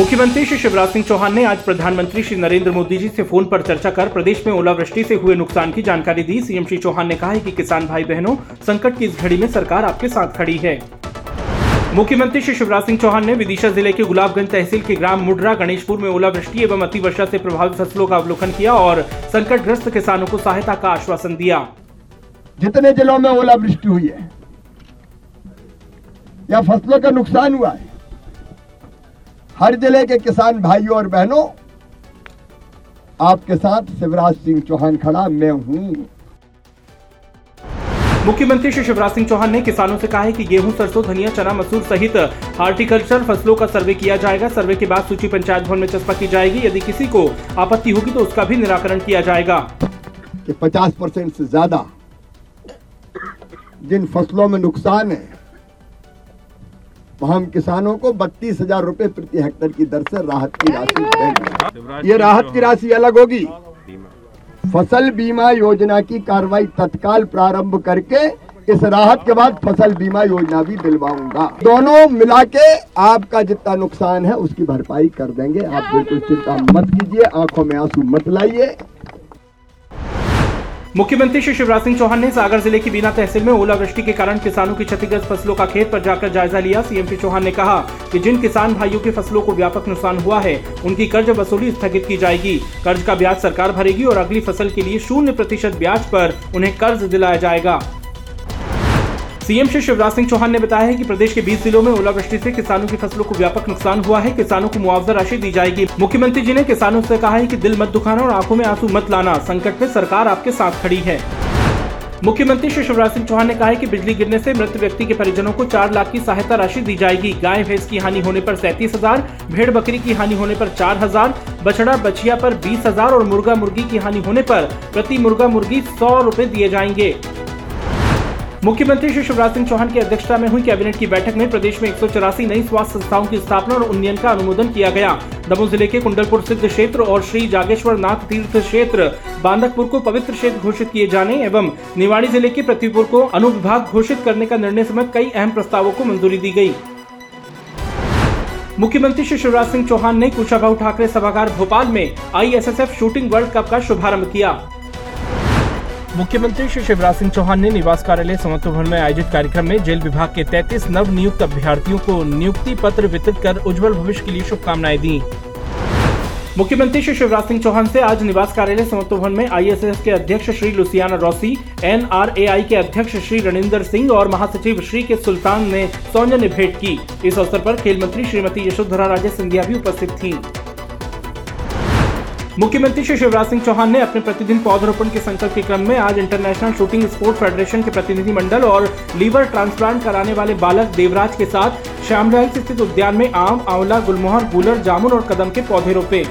मुख्यमंत्री श्री शिवराज सिंह चौहान ने आज प्रधानमंत्री श्री नरेंद्र मोदी जी से फ़ोन पर चर्चा कर प्रदेश में ओलावृष्टि से हुए नुकसान की जानकारी दी। सीएम श्री चौहान ने कहा है कि किसान भाई बहनों संकट की इस घड़ी में सरकार आपके साथ खड़ी है। मुख्यमंत्री श्री शिवराज सिंह चौहान ने विदिशा ज़िले के गुलाबगंज तहसील के ग्राम मुडरा, गणेशपुर में ओलावृष्टि एवं अतिवर्षा से प्रभावित फ़सलों का अवलोकन किया और संकटग्रस्त किसानों को सहायता का आश्वासन दिया। जितने जिलों में ओलावृष्टि हुई है, या फ़सलों का नुकसान हुआ है हर ज़िले के किसान भाइयों और बहनों आपके साथ शिवराज सिंह चौहान खड़ा मैं हूँ। मुख्यमंत्री श्री शिवराज सिंह चौहान ने किसानों से कहा है कि गेहूँ सरसों धनिया चना मसूर सहित हार्टिकल्चर फ़सलों का सर्वे किया जाएगा। सर्वे के बाद सूची पंचायत भवन में चस्पा की जाएगी। यदि किसी को आपत्ति होगी तो उसका भी निराकरण किया जाएगा। कि 50 परसेंट से ज़्यादा जिन फ़सलों में नुकसान है हम किसानों को बत्तीस हज़ार रूपए प्रति हेक्टेयर की दर से राहत की राशि देंगे। ये राहत की राशि अलग होगी। फ़सल बीमा योजना की कार्रवाई तत्काल प्रारंभ करके इस राहत के बाद फ़सल बीमा योजना भी दिलवाऊँगा। दोनों मिला के आपका जितना नुकसान है उसकी भरपाई कर देंगे। आप बिल्कुल चिंता मत कीजिए आँखों में आँसू मत लाइए। मुख्यमंत्री श्री शिवराज सिंह चौहान ने सागर ज़िले की बीना तहसील में ओलावृष्टि के कारण किसानों की क्षतिग्रस्त फ़सलों का खेत पर जाकर जायजा लिया। सीएम श्री चौहान ने कहा कि जिन किसान भाइयों की फ़सलों को व्यापक नुकसान हुआ है, उनकी कर्ज वसूली स्थगित की जाएगी। कर्ज का ब्याज सरकार भरेगी और अगली फ़सल के लिए शून्य प्रतिशत ब्याज पर उन्हें कर्ज दिलाया जाएगा। सीएम श्री शिवराज सिंह चौहान ने बताया है कि प्रदेश के 20 जिलों में ओलावृष्टि से किसानों की फ़सलों को व्यापक नुकसान हुआ है। किसानों को मुआवजा राशि दी जाएगी। मुख्यमंत्री जी ने किसानों से कहा है कि दिल मत दुखाना और आँखों में आँसू मत लाना। संकट में सरकार आपके साथ खड़ी है। मुख्यमंत्री श्री शिवराज सिंह चौहान ने कहा है कि बिजली गिरने से मृत व्यक्ति के परिजनों को चार लाख की सहायता राशि दी जाएगी। गाय भैंस की हानि होने पर सैंतीस हज़ार, भेड़ बकरी की हानि होने पर चार हज़ार, बछड़ा बछिया पर बीस हज़ार और मुर्गा मुर्गी की हानि होने पर प्रति मुर्गा मुर्गी सौ रूपए दिए जाएँगे। मुख्यमंत्री श्री शिवराज सिंह चौहान की अध्यक्षता में हुई कैबिनेट की बैठक में प्रदेश में एक सौ चौरासी नई स्वास्थ्य संस्थाओं की स्थापना और उन्नयन का अनुमोदन किया गया। दमोह ज़िले के कुंडलपुर सिद्ध क्षेत्र और श्री जागेश्वर नाथ तीर्थ क्षेत्र बांदकपुर को पवित्र क्षेत्र घोषित किए जाने एवं निवाड़ी ज़िले के पृथ्वीपुर को अनुविभाग घोषित करने का निर्णय समेत कई अहम प्रस्तावों को मंजूरी दी गई मुख्यमंत्री श्री शिवराज सिंह चौहान ने कुशाभाऊ ठाकरे सभागार भोपाल में आईएसएसएफ शूटिंग वर्ल्ड कप का शुभारंभ किया। मुख्यमंत्री श्री शिवराज सिंह चौहान ने निवास कार्यालय समत्व भवन में आयोजित कार्यक्रम में जेल विभाग के 33 नव नियुक्त अभ्यर्थियों को नियुक्ति पत्र वितरित कर उज्जवल भविष्य के लिए शुभकामनाएँ दी। मुख्यमंत्री श्री शिवराज सिंह चौहान से आज निवास कार्यालय समत्व भवन में आईएसएस के अध्यक्ष श्री लुसियाना रॉसी, एनआरएआई के अध्यक्ष श्री रणिंदर सिंह और महासचिव श्री के सुल्तान ने सौजन्य भेंट की। इस अवसर पर खेल मंत्री श्रीमती यशोधरा राजे सिंधिया भी उपस्थित थी। मुख्यमंत्री श्री शिवराज सिंह चौहान ने अपने प्रतिदिन पौधरोपण के संकल्प के क्रम में आज इंटरनेशनल शूटिंग स्पोर्ट फेडरेशन के प्रतिनिधि मंडल और लीवर ट्रांसप्लांट कराने वाले बालक देवराज के साथ श्यामला स्थित उद्यान में आम, आंवला, गुलमोहर गुलर जामुन और कदम के पौधे रोपे।